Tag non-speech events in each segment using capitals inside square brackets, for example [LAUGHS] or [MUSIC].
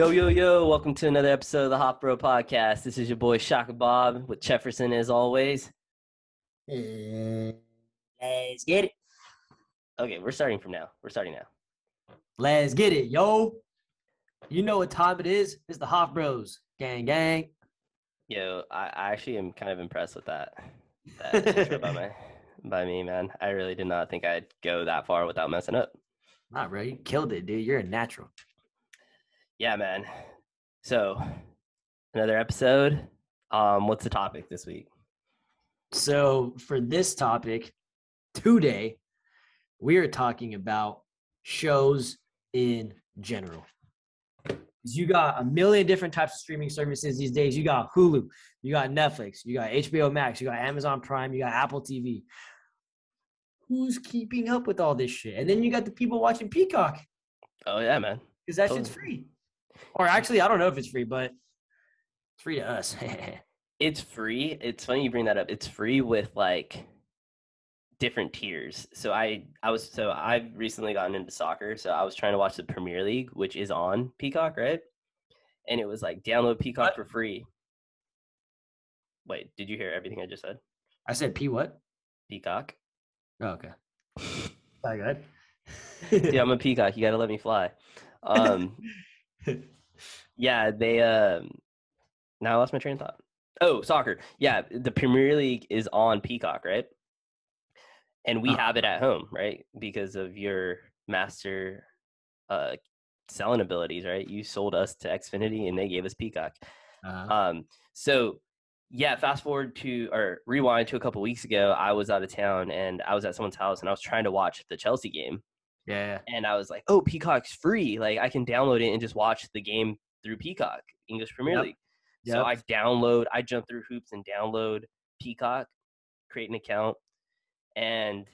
Yo, yo, yo, welcome to another episode of the Hop Bro Podcast. This is your boy Shaka Bob with Jefferson as always. Let's get it. Okay, we're starting from now. We're starting now. Let's get it, yo. You know what time it is? It's the Hop Bros. Gang, gang. Yo, I, I actually am kind of impressed with that. That [LAUGHS] intro by, my, by me, man. I really did not think I'd go that far without messing up. Nah, bro, you killed it, dude. You're a natural. Yeah, man. So, another episode. Um, what's the topic this week? So, for this topic today, we are talking about shows in general. You got a million different types of streaming services these days. You got Hulu, you got Netflix, you got HBO Max, you got Amazon Prime, you got Apple TV. Who's keeping up with all this shit? And then you got the people watching Peacock Oh, yeah, man. because that shit's free. Or actually, I don't know if it's free, but it's free to us. [LAUGHS] It's free. It's funny you bring that up. It's free with like different tiers. So I I was so I've recently gotten into soccer. So I was trying to watch the Premier League, which is on Peacock, right? And it was like download Peacock What? for free. Wait, did you hear everything I just said? I said P what? Peacock. Oh, okay. [LAUGHS] All good. yeah, I'm a peacock. You gotta let me fly. [LAUGHS] Um, [LAUGHS] yeah, they. Um, now I lost my train of thought. Oh, soccer. Yeah, the Premier League is on Peacock, right? And we Uh. have it at home, right? Because of your master uh, selling abilities, right? You sold us to Xfinity, and they gave us Peacock. Uh, Um, so yeah, fast forward to or rewind to a couple weeks ago, I was out of town and I was at someone's house and I was trying to watch the Chelsea game yeah. and I was like, "Oh, Peacock's free. Like I can download it and just watch the game through Peacock, English Premier Yep. League." So I download, I jump through hoops and download Peacock, create an account, and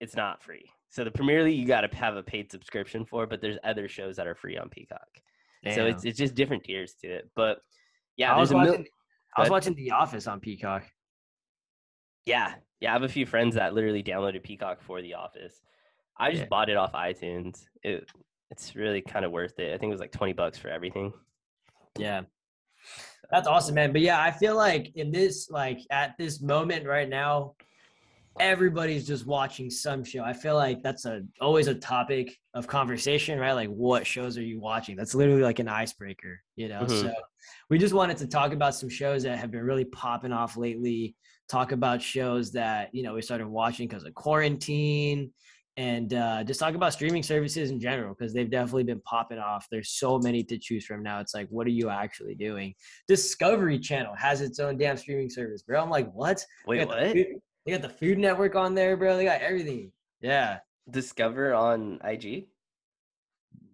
it's not free. So the Premier League you got to have a paid subscription for, but there's other shows that are free on Peacock. So it's it's just different tiers to it. But yeah, I was there's a mil- I was watching The Office on Peacock. Yeah, yeah. I have a few friends that literally downloaded Peacock for The Office. I just Yeah. bought it off iTunes. It it's really kind of worth it. I think it was like twenty bucks for everything. Yeah. That's awesome, man. But yeah, I feel like in this, like at this moment right now, everybody's just watching some show. I feel like that's a always a topic of conversation, right? Like what shows are you watching? That's literally like an icebreaker, you know. Mhm. So we just wanted to talk about some shows that have been really popping off lately. Talk about shows that you know we started watching because of quarantine, and uh, just talk about streaming services in general because they've definitely been popping off. There's so many to choose from now. It's like, what are you actually doing? Discovery Channel has its own damn streaming service, bro. I'm like, what? They Wait, the what? Food, they got the Food Network on there, bro. They got everything. Yeah, Discover on IG?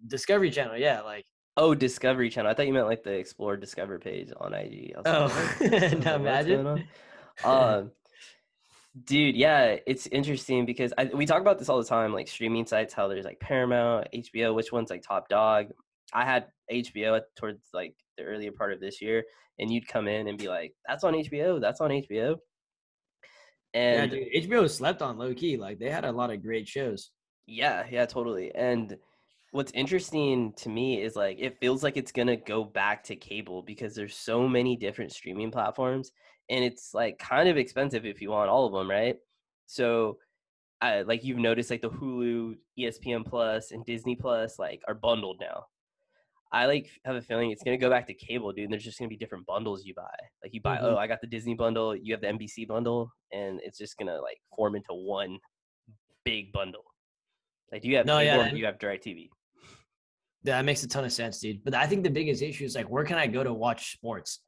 Discovery Channel. Yeah, like Oh, Discovery Channel. I thought you meant like the Explore Discover page on IG. I was like, oh, what? [LAUGHS] I was like, what's imagine. [LAUGHS] um, dude, yeah, it's interesting because I, we talk about this all the time, like streaming sites, how there's like Paramount, HBO, which one's like top dog. I had HBO towards like the earlier part of this year, and you'd come in and be like, "That's on HBO. That's on HBO." Yeah, And dude, HBO slept on low key. Like they had a lot of great shows. Yeah, yeah, totally. And what's interesting to me is like it feels like it's gonna go back to cable because there's so many different streaming platforms and it's like kind of expensive if you want all of them, right? So uh, like you've noticed like the Hulu, ESPN Plus, and Disney Plus like are bundled now. I like have a feeling it's gonna go back to cable, dude. And there's just gonna be different bundles you buy. Like you buy, Mhm. oh, I got the Disney bundle, you have the NBC bundle, and it's just gonna like form into one big bundle. Like, do you have No, cable yeah, you have DirecTV? Yeah, that makes a ton of sense, dude. But I think the biggest issue is like, where can I go to watch sports?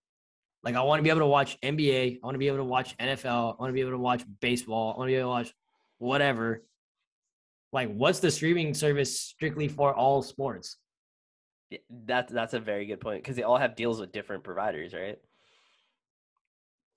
Like, I want to be able to watch NBA. I want to be able to watch NFL. I want to be able to watch baseball. I want to be able to watch whatever. Like, what's the streaming service strictly for all sports? Yeah, That's that's a very good point because they all have deals with different providers, right?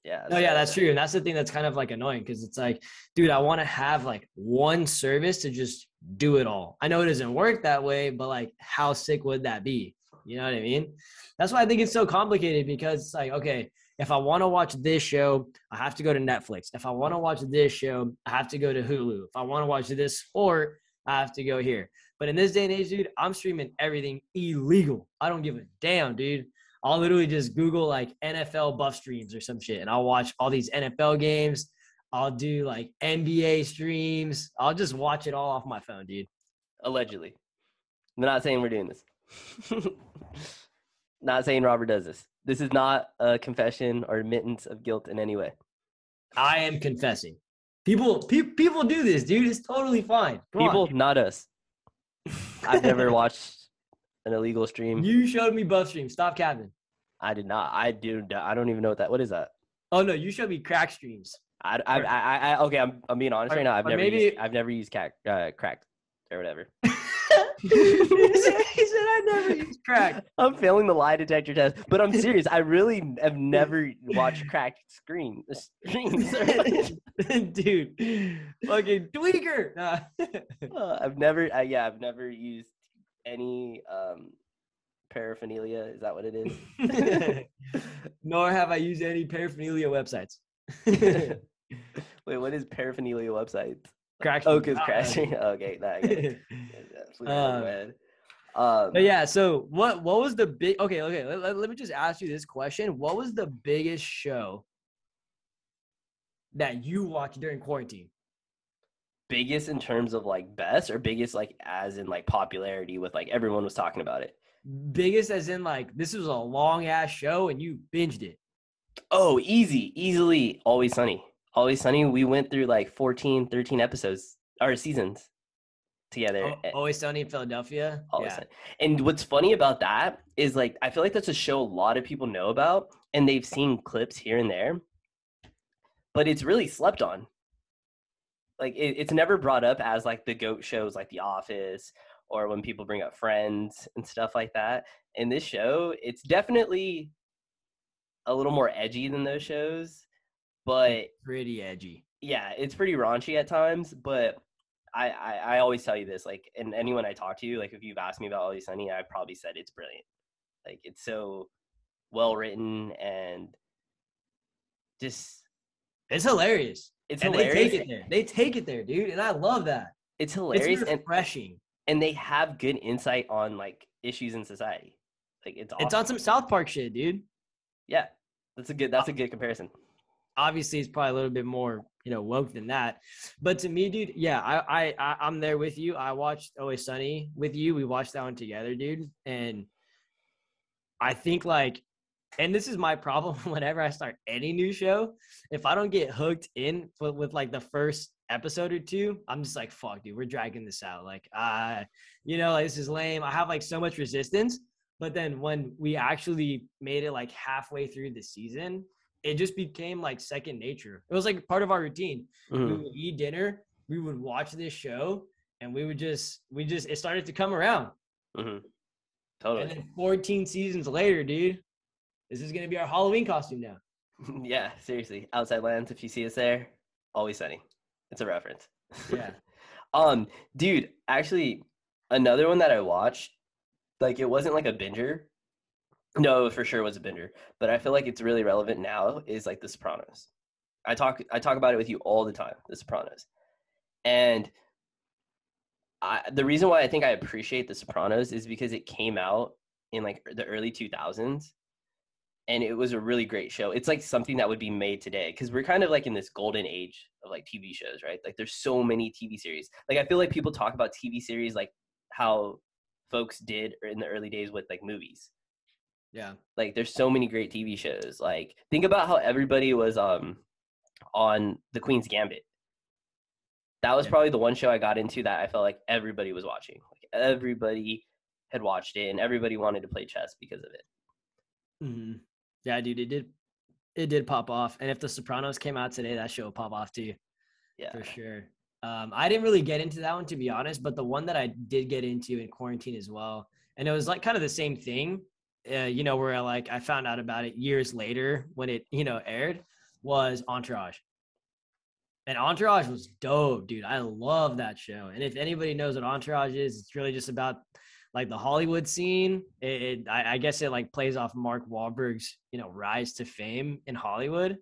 Yeah. No, yeah, that's true. And that's the thing that's kind of like annoying because it's like, dude, I want to have like one service to just do it all. I know it doesn't work that way, but like, how sick would that be? You know what I mean? That's why I think it's so complicated because it's like, okay, if I want to watch this show, I have to go to Netflix. If I want to watch this show, I have to go to Hulu. If I want to watch this sport, I have to go here. But in this day and age, dude, I'm streaming everything illegal. I don't give a damn, dude. I'll literally just Google like NFL buff streams or some shit, and I'll watch all these NFL games. I'll do like NBA streams. I'll just watch it all off my phone, dude. Allegedly. I'm not saying we're doing this. [LAUGHS] not saying Robert does this. This is not a confession or admittance of guilt in any way. I am confessing. People, pe- people do this, dude. It's totally fine. Come People, on. not us. [LAUGHS] I've never watched an illegal stream. You showed me buff streams. Stop capping. I did not. I do. I don't even know what that. What is that? Oh no, you showed me crack streams. I, I, I, I okay. I'm, I'm being honest or- right now. I've never, maybe- used, I've never used crack, uh, crack or whatever. [LAUGHS] he, said, he said I never used crack. I'm failing the lie detector test, but I'm [LAUGHS] serious. I really have never watched cracked screen streams. [LAUGHS] dude, fucking tweaker. Nah. [LAUGHS] Uh, I've never. Uh, yeah, I've never used any um, paraphernalia. Is that what it is? Nor have I used any paraphernalia websites. Wait, what is paraphernalia websites? Crack. Streams. because Ah, crashing. Okay, that. [LAUGHS] I get it. [LAUGHS] That's what I Um. Um, But yeah, so what what was the big okay, okay, let, let- let me just ask you this question. What was the biggest show that you watched during quarantine? biggest in terms of like best, or biggest like as in like popularity with like everyone was talking about it. Biggest as in like this was a long ass show and you binged it. Oh, easy, easily. Always Sunny. Always Sunny. We went through like 14, 13 episodes or seasons together. Oh, Always Sunny in Philadelphia. Always yeah. Sunny. And what's funny about that is like I feel like that's a show a lot of people know about and they've seen clips here and there, but it's really slept on. Like it, it's never brought up as like the goat shows like The Office or when people bring up Friends and stuff like that. In this show, it's definitely a little more edgy than those shows, but Pretty edgy. yeah, it's pretty raunchy at times, but I, I, I always tell you this, like, and anyone I talk to, like, if you've asked me about Always Sunny, I probably said it's brilliant. Like, it's so well written and just, It's hilarious. it's and hilarious. they take it there. They take it there, dude. And I love that. It's It's hilarious, and refreshing. and they have good insight on like issues in society. Like, it's awesome. It's on some South Park shit, dude. yeah, that's a good that's a good comparison. Obviously it's probably a little bit more you know woke than that. But to me dude yeah I, I i'm there with you. I watched always sunny with you. We watched that one together dude. And i think like and this is my problem [LAUGHS] whenever i start any new show if i don't get hooked in with, with like the first episode or two i'm just like fuck dude we're dragging this out. Like uh you know like this is lame. I have like so much resistance. But then when we actually made it like halfway through the season it just became like second nature. It was like part of our routine. We Mhm. would eat dinner, we would watch this show, and we would just we just it started to come around. Mhm. Totally. And then 14 seasons later, dude, this is gonna be our Halloween costume now. [LAUGHS] yeah, seriously. Outside Lands, if you see us there, Always Sunny. It's a reference. Yeah. [LAUGHS] Um, dude, actually, another one that I watched, like it wasn't like a binger. No, for sure was a binger, but I feel like it's really relevant now. Is like The Sopranos. I talk I talk about it with you all the time. The Sopranos, and I the reason why I think I appreciate The Sopranos is because it came out in like er, the early two thousands, and it was a really great show. It's like something that would be made today because we're kind of like in this golden age of like TV shows, right? Like there's so many TV series. Like I feel like people talk about TV series like how folks did in the early days with like movies. Yeah. Like there's so many great TV shows. Like think about how everybody was um on The Queen's Gambit. That was Yeah. probably the one show I got into that I felt like everybody was watching. Like everybody had watched it and everybody wanted to play chess because of it. Mhm. Yeah, dude, it did it did pop off. And if The Sopranos came out today, that show would pop off too. Yeah. for sure. Um, I didn't really get into that one to be honest, but the one that I did get into in quarantine as well, and it was like kind of the same thing, uh, you know, where I like I found out about it years later when it you know aired was Entourage. And Entourage was dope, dude. I love that show. And if anybody knows what Entourage is, it's really just about like the Hollywood scene. It, it I, I guess it like plays off Mark Wahlberg's you know rise to fame in Hollywood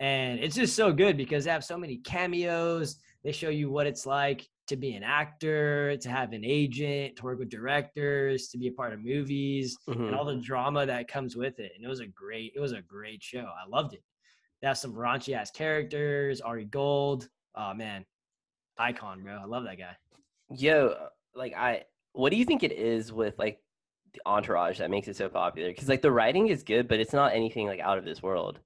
and it's just so good because they have so many cameos they show you what it's like to be an actor, to have an agent, to work with directors, to be a part of movies, Mhm. and all the drama that comes with it. And it was a great, it was a great show. I loved it. They have some raunchy ass characters. Ari Gold, oh man, icon, bro. I love that guy. Yo, like I, what do you think it is with like the entourage that makes it so popular? Because like the writing is good, but it's not anything like out of this world.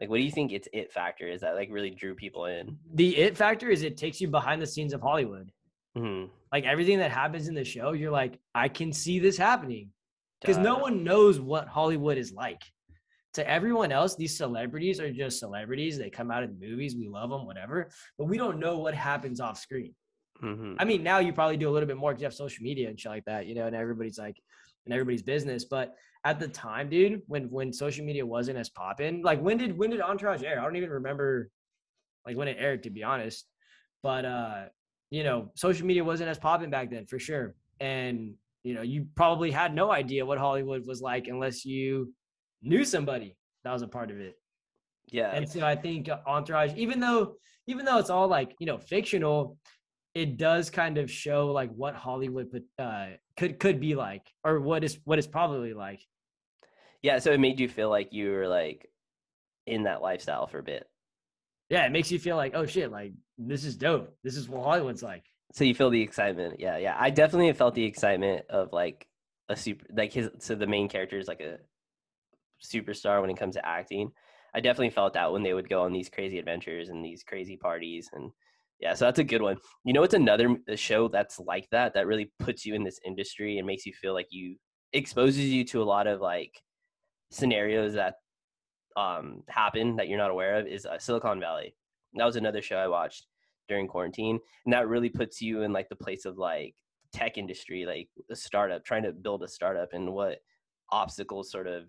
Like, what do you think its it factor is that like really drew people in? The it factor is it takes you behind the scenes of Hollywood. hmm Like everything that happens in the show, you're like, I can see this happening. because no one knows what Hollywood is like. To everyone else, these celebrities are just celebrities. They come out in movies, we love them, whatever, but we don't know what happens off screen. Mhm. I mean, now you probably do a little bit more because you have social media and shit like that, you know, and everybody's like, and everybody's business. But at the time, dude, when when social media wasn't as popping, like when did when did Entourage air? I don't even remember, like when it aired, to be honest. But uh, you know, social media wasn't as popping back then for sure, and you know, you probably had no idea what Hollywood was like unless you knew somebody that was a part of it. Yeah. And so I think Entourage, even though even though it's all like you know fictional, it does kind of show like what Hollywood put, uh, could could be like, or what is what it's probably like. Yeah. So it made you feel like you were like in that lifestyle for a bit. Yeah, it makes you feel like, oh shit, like this is dope. This is what Hollywood's like. So you feel the excitement. Yeah. Yeah. I definitely felt the excitement of like a super, like his, so the main character is like a superstar when it comes to acting. I definitely felt that when they would go on these crazy adventures and these crazy parties. And yeah, so that's a good one. You know, it's another show that's like that, that really puts you in this industry and makes you feel like you exposes you to a lot of like scenarios that um happen that you're not aware of is uh, Silicon Valley. That was another show I watched during quarantine, and that really puts you in like the place of like tech industry, like a startup, trying to build a startup, and what obstacles sort of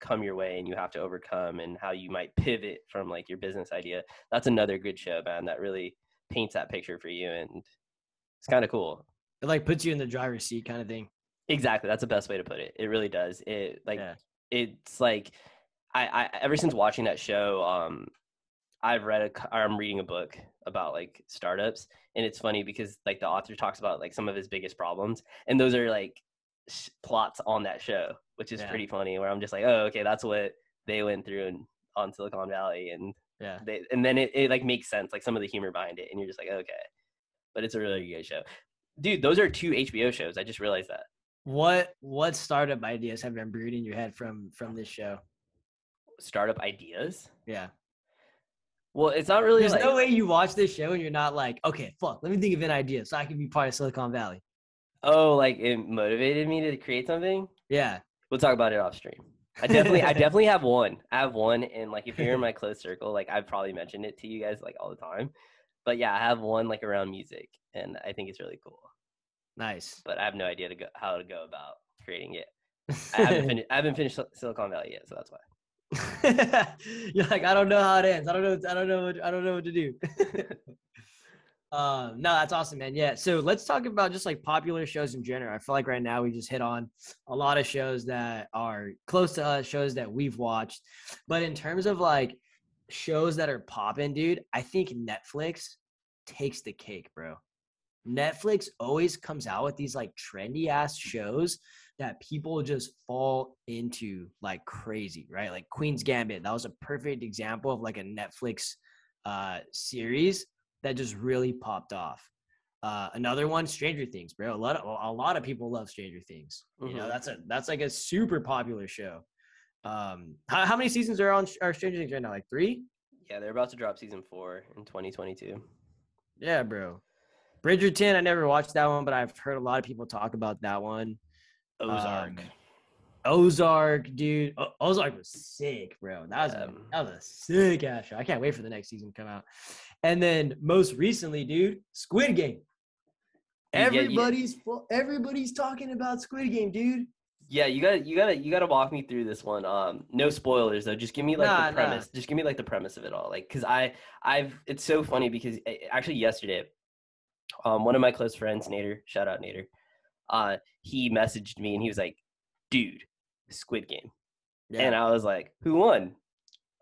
come your way and you have to overcome, and how you might pivot from like your business idea. That's another good show, man. That really paints that picture for you, and it's kind of cool. It like puts you in the driver's seat kind of thing. Exactly, that's the best way to put it. It really does. It like Yeah. It's like I, I ever since watching that show, um, I've read a I'm reading a book about like startups, and it's funny because like the author talks about like some of his biggest problems, and those are like sh- plots on that show, which is Yeah. pretty funny. Where I'm just like, oh, okay, that's what they went through in, on Silicon Valley, and Yeah. they and then it, it like makes sense, like some of the humor behind it, and you're just like, okay, but it's a really good show, dude. Those are two HBO shows. I just realized that. What what startup ideas have been brewed in your head from from this show? Startup ideas. Yeah. Well, it's not really There's like no way you watch this show and you're not like, okay, fuck, let me think of an idea so I can be part of Silicon Valley. oh, like it motivated me to create something. Yeah. We'll talk about it off stream. I definitely, I [LAUGHS] definitely have one. I have one, and like if you're in my close circle, like I've probably mentioned it to you guys like all the time. But yeah, I have one like around music, and I think it's really cool. Nice. But I have no idea to go how to go about creating it. I haven't [LAUGHS] finished. I haven't finished Silicon Valley yet, so that's why. [LAUGHS] You're like, I don't know how it ends. I don't know. I don't know. What, I don't know what to do. [LAUGHS] um, no, that's awesome, man. Yeah. So let's talk about just like popular shows in general. I feel like right now we just hit on a lot of shows that are close to us, shows that we've watched. But in terms of like shows that are popping, dude, I think Netflix takes the cake, bro. Netflix always comes out with these like trendy ass shows that people just fall into like crazy, right? Like Queen's Gambit. That was a perfect example of like a Netflix uh series that just really popped off. Uh another one, Stranger Things, bro. A lot of a lot of people love Stranger Things. You know, Mhm. that's a that's like a super popular show. Um how, how many seasons are on are Stranger Things right now? Like three? Yeah, they're about to drop season four in 2022. Yeah, bro. Bridgerton, I never watched that one, but I've heard a lot of people talk about that one. Ozark. Um, Ozark, dude. O- Ozark was sick, bro. That was a that was a sick ass show. I can't wait for the next season to come out. And then most recently, dude, Squid Game. Everybody's everybody's talking about Squid Game, dude. Yeah, you gotta you gotta you gotta walk me through this one. Um, no spoilers though. Just give me like Nah, the nah. premise. Just give me like the premise of it all. Like, cause I I've it's so funny because eh, actually yesterday, um, one of my close friends, Nader, shout out Nader, uh, he messaged me and he was like, "Dude, Squid Game," and I was like, "Who won?"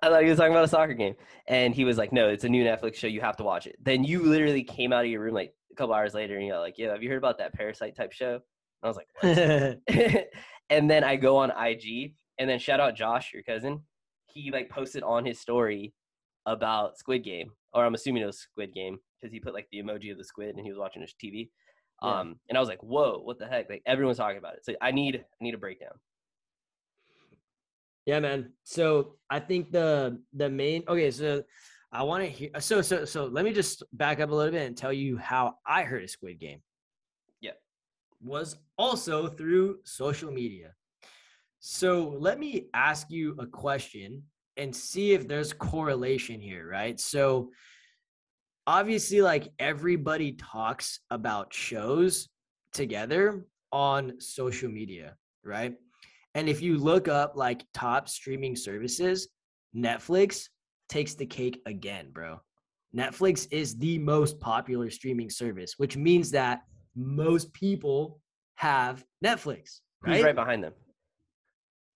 I thought he was talking about a soccer game, and he was like, "No, it's a new Netflix show. You have to watch it." Then you literally came out of your room like a couple hours later, and you're like, "Yo, have you heard about that parasite type show?" And I was like, [LAUGHS] "What?" [LAUGHS] and then I go on IG, and then shout out Josh, your cousin. He like posted on his story about Squid Game, or I'm assuming it was Squid Game because he put like the emoji of the squid and he was watching his TV. Yeah. Um, and I was like, "Whoa, what the heck?" Like everyone's talking about it. So I need I need a breakdown. Yeah, man. So I think the the main okay, so I want to hear so so so let me just back up a little bit and tell you how I heard of Squid Game. Yeah. Was also through social media. So let me ask you a question and see if there's correlation here, right? So obviously like everybody talks about shows together on social media, right? And if you look up like top streaming services, Netflix takes the cake again, bro. Netflix is the most popular streaming service, which means that most people have Netflix. Who's Right? right behind them?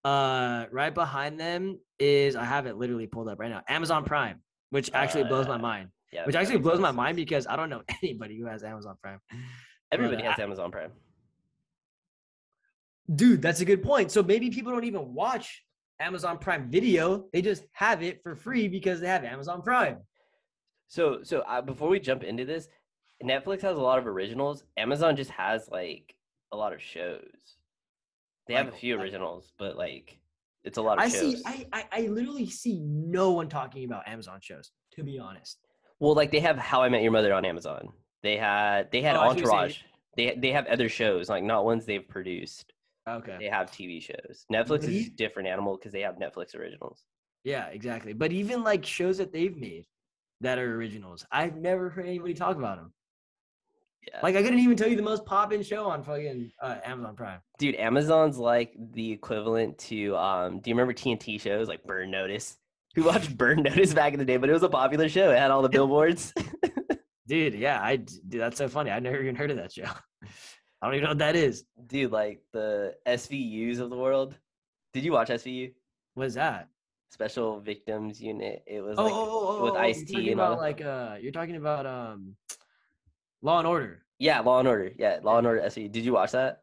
Uh, right behind them is I have it literally pulled up right now. Amazon Prime, which actually blows my Uh, mind. Yeah, Which actually blows sense. my mind because I don't know [LAUGHS] anybody who has Amazon Prime. Everybody But, has Amazon Prime. Dude, that's a good point. So maybe people don't even watch Amazon Prime Video; they just have it for free because they have Amazon Prime. So so uh, before we jump into this, Netflix has a lot of originals. Amazon just has like a lot of shows. They have a few like- originals, but like it's a lot of I shows. see. I, I I literally see no one talking about Amazon shows. To be honest, Well, like they have How I Met Your Mother on Amazon. They had they had Oh, I see what you're saying. Entourage. They they have other shows, like not ones they've produced. okay. They have TV shows. Netflix But is a different animal because they have Netflix originals. Yeah, exactly. But even like shows that they've made that are originals, I've never heard anybody talk about them. Yeah. Like I couldn't even tell you the most poppin' show on fucking uh, Amazon Prime. Dude, Amazon's like the equivalent to um do you remember TNT shows like Burn Notice? [LAUGHS] Who watched Burn Notice back in the day, but it was a popular show. It had all the billboards. [LAUGHS] Dude, yeah, I dude, that's so funny. I never even heard of that show. [LAUGHS] I don't even know what that is. Dude, like the SVUs of the world. Did you watch SVU? What is that? Special Victims Unit. It was Oh, like oh, oh, oh, with oh, Ice you're T talking and all about like uh, you're talking about um, Law and Order. Yeah, Law and Order. Yeah, Law and Order SVU. Did you watch that?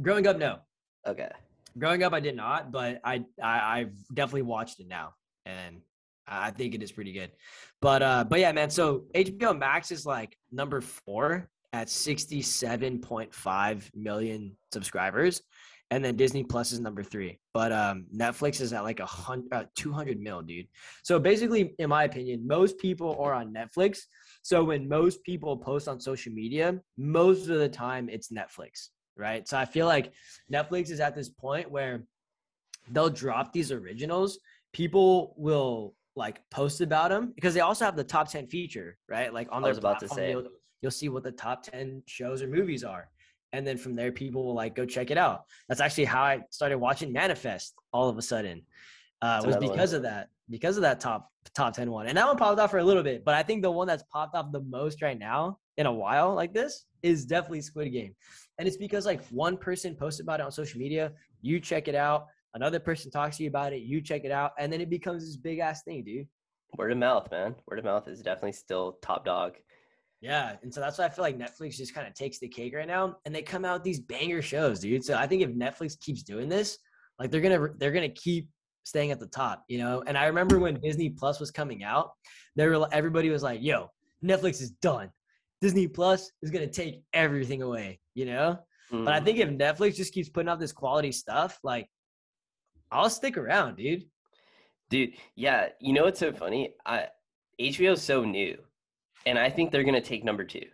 Growing up, no. Okay. Growing up, I did not, but I, I I've definitely watched it now, and I I think it is pretty good. But uh, but yeah, man. So HBO Max is like number four at sixty seven point five million subscribers, and then Disney Plus is number three. But um, Netflix is at like a hundred, uh, two hundred mil, dude. So basically, in my opinion, most people are on Netflix. So when most people post on social media, most of the time it's Netflix, right? So I feel like Netflix is at this point where they'll drop these originals. People will like post about them because they also have the top 10 feature, right? Like on I was about to say. You'll, you'll see what the top 10 shows or movies are. And then from there, people will like go check it out. That's actually how I started watching Manifest all of a sudden. Uh, was one. because of that, because of that top top 10 one. And that one popped off for a little bit, but I think the one that's popped off the most right now in a while like this is definitely Squid Game. And it's because like one person posts about it on social media, you check it out, another person talks to you about it, you check it out, and then it becomes this big ass thing, dude. Word of mouth, man. Word of mouth is definitely still top dog. Yeah, and so that's why I feel like Netflix just kind of takes the cake right now, and they come out these banger shows, dude. So I think if Netflix keeps doing this, like they're gonna they're gonna keep staying at the top, you know. And I remember when Disney Plus was coming out, there were everybody was like, "Yo, Netflix is done. Disney Plus is gonna take everything away," you know. But I Mm. think if Netflix just keeps putting out this quality stuff, like I'll stick around, dude. Dude, yeah, you know what's so funny? I HBO's so new, and I think they're gonna take number two.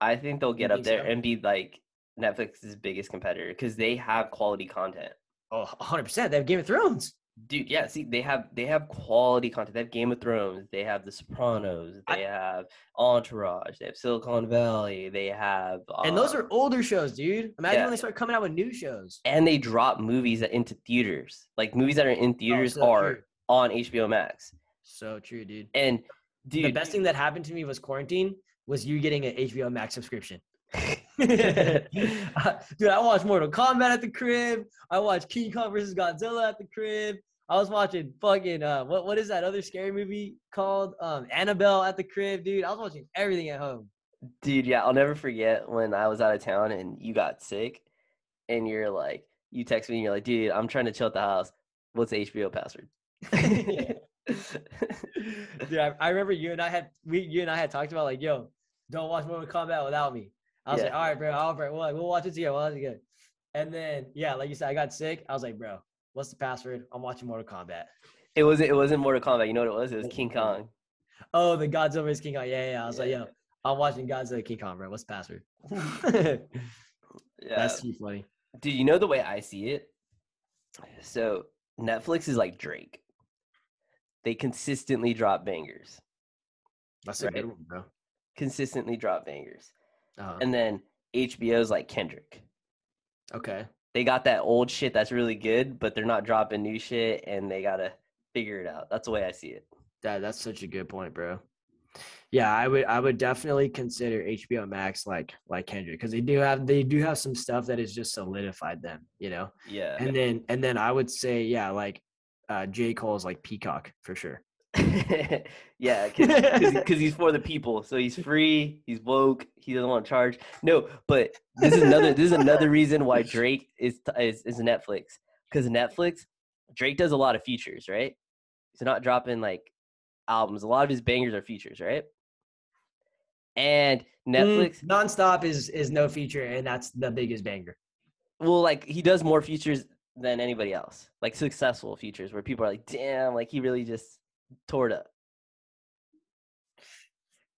I think they'll get up there so? and be like Netflix's biggest competitor because they have quality content. Oh, 100%. They have Game of Thrones. Dude, yeah, see, they have they have quality content. They have Game of Thrones, they have The Sopranos, I- they have Entourage, they have Silicon Valley, they have And those um, are older shows, dude. Imagine yeah. when they start coming out with new shows. and they drop movies that into theaters. Like movies that are in Oh, theaters so are true. on HBO Max. So true, dude. And dude, the best thing that happened to me was quarantine was you getting an HBO Max subscription. [LAUGHS] dude, I watched Mortal Kombat at the crib. I watched King Kong versus Godzilla at the crib. I was watching fucking uh what what is that other scary movie called? Um Annabelle at the crib, dude. I was watching everything at home. Dude, yeah, I'll never forget when I was out of town and you got sick and you're like, you text me and you're like, dude, I'm trying to chill at the house. What's the HBO password? [LAUGHS] dude, I, I remember you and I had we you and I had talked about like, yo, don't watch Mortal Kombat without me. I was Yeah. like, all right, bro, all right, we'll, we'll watch it together. We'll watch it together. And then, yeah, like you said, I got sick. I was like, bro, what's the password? I'm watching Mortal Kombat. it wasn't it wasn't Mortal Kombat. You know what it was? It was King Kong. Oh, the Godzilla vs King Kong. Yeah, yeah. I was like, yo, I'm watching Godzilla King Kong, bro. What's the password? [LAUGHS] Yeah. That's too funny. Dude, you know the way I see it? So Netflix is like Drake. They consistently drop bangers. That's a good one, bro. Consistently drop bangers. Uh, And then HBO's like Kendrick. okay. They got that old shit that's really good, but they're not dropping new shit and they gotta figure it out. That's the way I see it. That that's such a good point, bro. Yeah, I would I would definitely consider HBO Max like like Kendrick because they do have they do have some stuff that has just solidified them, you know. Yeah. And then and then I would say yeah, like uh J Cole's like Peacock for sure. [LAUGHS] yeah, because he's for the people, so he's free, he's woke, he doesn't want to charge. No, but this is another this is another [LAUGHS] reason why Drake is is, is Netflix because Netflix Drake does a lot of features, right? He's not dropping like albums. A lot of his bangers are features, right? And Netflix, Mm, nonstop is is no feature, and that's the biggest banger. well, like he does more features than anybody else, like successful features where people are like, damn, like he really just tore it up.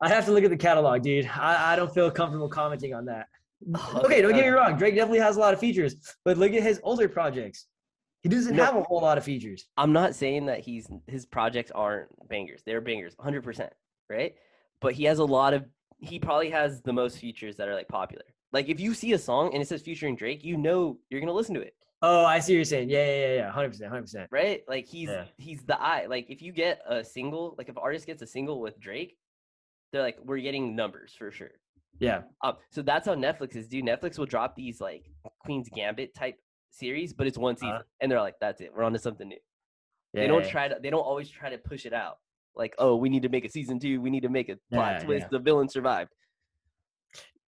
I have to look at the catalog, dude. I, I don't feel comfortable commenting on that. Oh, Okay, don't get me uh, wrong. Drake definitely has a lot of features, but look at his older projects. He doesn't No. have a whole lot of features. I'm not saying that he's his projects aren't bangers. They're bangers, 100%, right? But he has a lot of he probably has the most features that are like popular. Like if you see a song and it says featuring Drake, you know you're going to listen to it, Oh, I see what you're saying. Yeah, yeah, yeah, yeah. Hundred percent, hundred percent. right? Like he's Yeah. he's the eye. Like if you get a single, like if an artist gets a single with Drake, they're like we're getting numbers for sure. Yeah, Um, so that's how Netflix is, dude. Netflix will drop these like Queen's Gambit type series, but it's one season, Uh-huh. and they're like, "That's it. We're on to something new." yeah. they don't yeah. try to. They don't always try to push it out. Like, oh, we need to make a season two. We need to make a plot twist. The villain survived.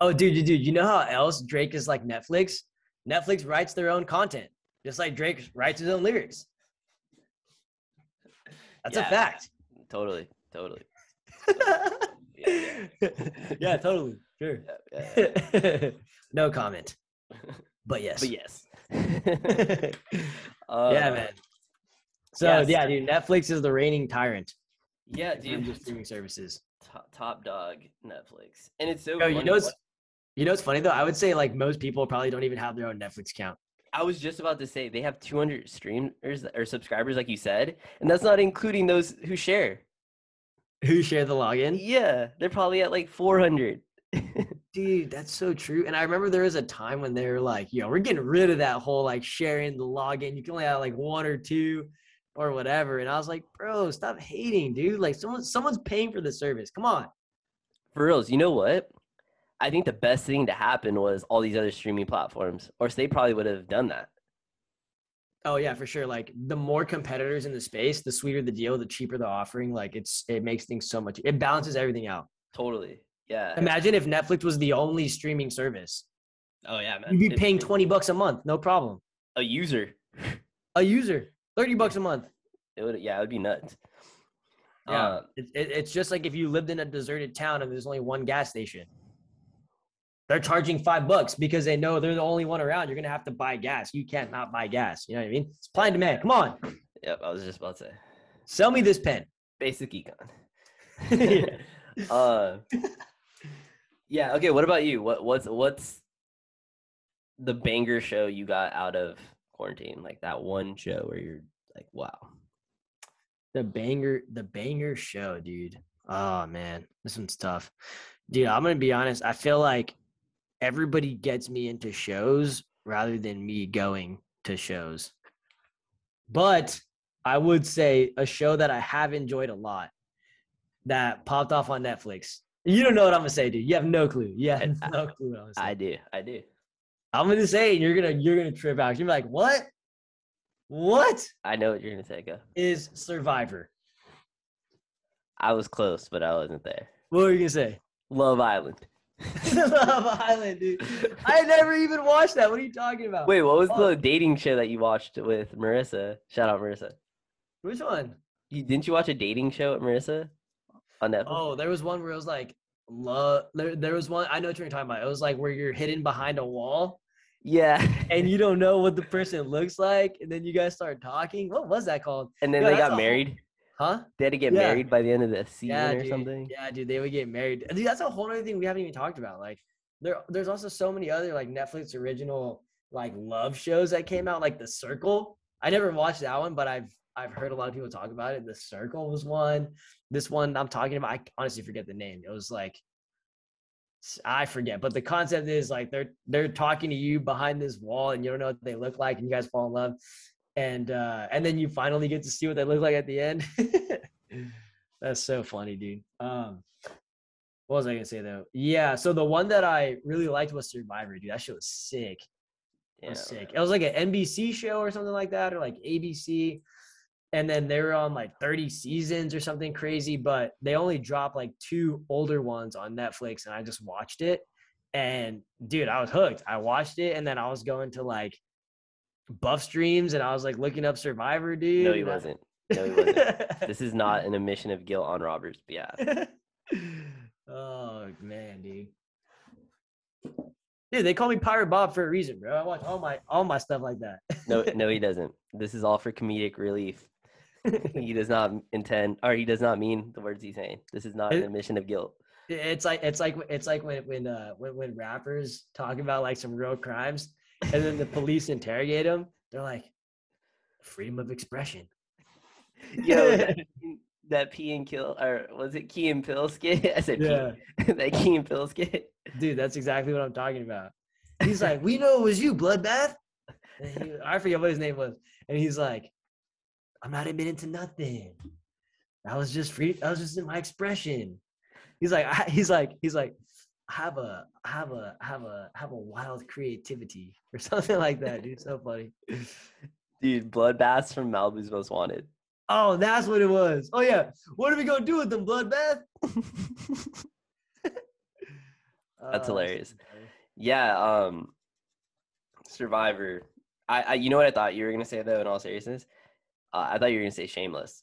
Oh, dude, dude, dude. You know how else Drake is like Netflix? Netflix writes their own content, just like Drake writes his own lyrics. That's a Yeah. fact. Totally, totally. yeah, [LAUGHS] yeah, totally. Sure. yeah, yeah. [LAUGHS] no comment. But yes. But yes. [LAUGHS] yeah, Uh, man. So yes. yeah, dude, Netflix is the reigning tyrant Yeah, dude. streaming services. Top, top dog Netflix, and it's so. Yo, you know what's what- you know what's funny though? I would say like most people probably don't even have their own Netflix account. I was just about to say they have 200 streamers or subscribers, like you said, and that's not including those who share. Who share the login? Yeah, they're probably at like 400. [LAUGHS] Dude, that's so true. And I remember there was a time when they were like, yo, we're getting rid of that whole like sharing the login. You can only have like one or two or whatever. And I was like, bro, stop hating, dude. Like someone someone's paying for the service. Come on. For reals, you know what? I think the best thing to happen was all these other streaming platforms, or they probably would have done that. Oh yeah, for sure. Like the more competitors in the space, the sweeter the deal, the cheaper the offering. Like it's it makes things so much it balances everything out. Totally. Yeah. Imagine if Netflix was the only streaming service. Oh yeah, man. You'd be paying 20 bucks a month, no problem. a user. A user, 30 bucks a month. It would. Yeah, it would be nuts. Yeah. Uh, It, it, it's just like if you lived in a deserted town and there's only one gas station. They're charging five bucks because they know they're the only one around. You're gonna have to buy gas. You can't not buy gas. You know what I mean? Supply and demand. Come on, yep. I was just about to say sell me this pen. basic econ. Yeah. [LAUGHS] [LAUGHS] uh, yeah. Okay. What about you? What what's what's the banger show you got out of quarantine? Like that one show where you're like, wow. The banger, the banger show, dude. Oh man, this one's tough. Dude, I'm gonna be honest. I feel like everybody gets me into shows rather than me going to shows. But I would say a show that I have enjoyed a lot that popped off on Netflix. You don't know what I'm gonna say, dude. You have no clue. You have I- [LAUGHS] no clue what I'm gonna say. I do. I do. I'm gonna say, and you're gonna you're gonna trip out. You're like, what? What I know what you're gonna say. Go. is Survivor? I was close, but I wasn't there. What were you gonna say? Love Island. [LAUGHS] Love Island, dude. I never even watched that. What are you talking about? Wait, what was Oh. the dating show that you watched with Marissa? Shout out Marissa. which one? You, didn't you watch a dating show with Marissa on Netflix? Oh, there was one where it was like love. There, there was one. I know what you're talking about. It was like where you're hidden behind a wall yeah. and you [LAUGHS] don't know what the person looks like, and then you guys start talking. What was that called? and then Yeah, they got a whole- married. Huh? They had to get Yeah. married by the end of the season Yeah, or dude. something. Yeah, dude, they would get married. Dude, that's a whole other thing we haven't even talked about. Like, there, there's also so many other like Netflix original like love shows that came out, like The Circle. I never watched that one, but I've I've heard a lot of people talk about it. The Circle was one. This one I'm talking about, I honestly forget the name. It was like I forget, but the concept is like they're they're talking to you behind this wall, and you don't know what they look like, and you guys fall in love, and uh and then you finally get to see what they look like at the end. [LAUGHS] That's so funny, dude. Um, what was I gonna say though? Yeah, so the one that I really liked was Survivor, dude. That shit was sick. It Yeah, was sick. It was like an NBC show or something like that, or like ABC. And then they were on like 30 seasons or something crazy, but they only dropped like two older ones on Netflix, and I just watched it. And dude, I was hooked. I watched it, and then I was going to like buff streams, and I was like looking up Survivor, dude. No, he wasn't. [LAUGHS] No, he wasn't. this is not an [LAUGHS] admission of guilt on Robert's behalf. [LAUGHS] oh man, dude. Dude, they call me Pirate Bob for a reason, bro. I watch all my all my stuff like that. No, no, he doesn't. This is all for comedic relief. he does not intend, or he does not mean the words he's saying. This is not an admission of guilt. It's like it's like it's like when when uh when, when rappers talk about like some real crimes and then the police interrogate them, they're like freedom of expression. [LAUGHS] Yo, that, [LAUGHS] that pee and kill, or was it Key and Peele skit? [LAUGHS] I said Yeah. That Key and Peele skit. Dude, that's exactly what I'm talking about. He's like, we know it was you, Bloodbath. He, I forget what his name was. And he's like, I'm not admitting to nothing. That was just free. That was just in my expression. He's like, I, he's like, he's like, have a have a have a have a wild creativity [LAUGHS] or something like that, dude. So funny. [LAUGHS] Dude, bloodbaths from Malibu's Most Wanted. Oh, that's what it was. Oh yeah. What are we gonna do with them, Bloodbath? [LAUGHS] That's Oh, hilarious. Yeah, um, Survivor. I, I, you know what I thought you were gonna say though. In all seriousness, uh, I thought you were gonna say Shameless.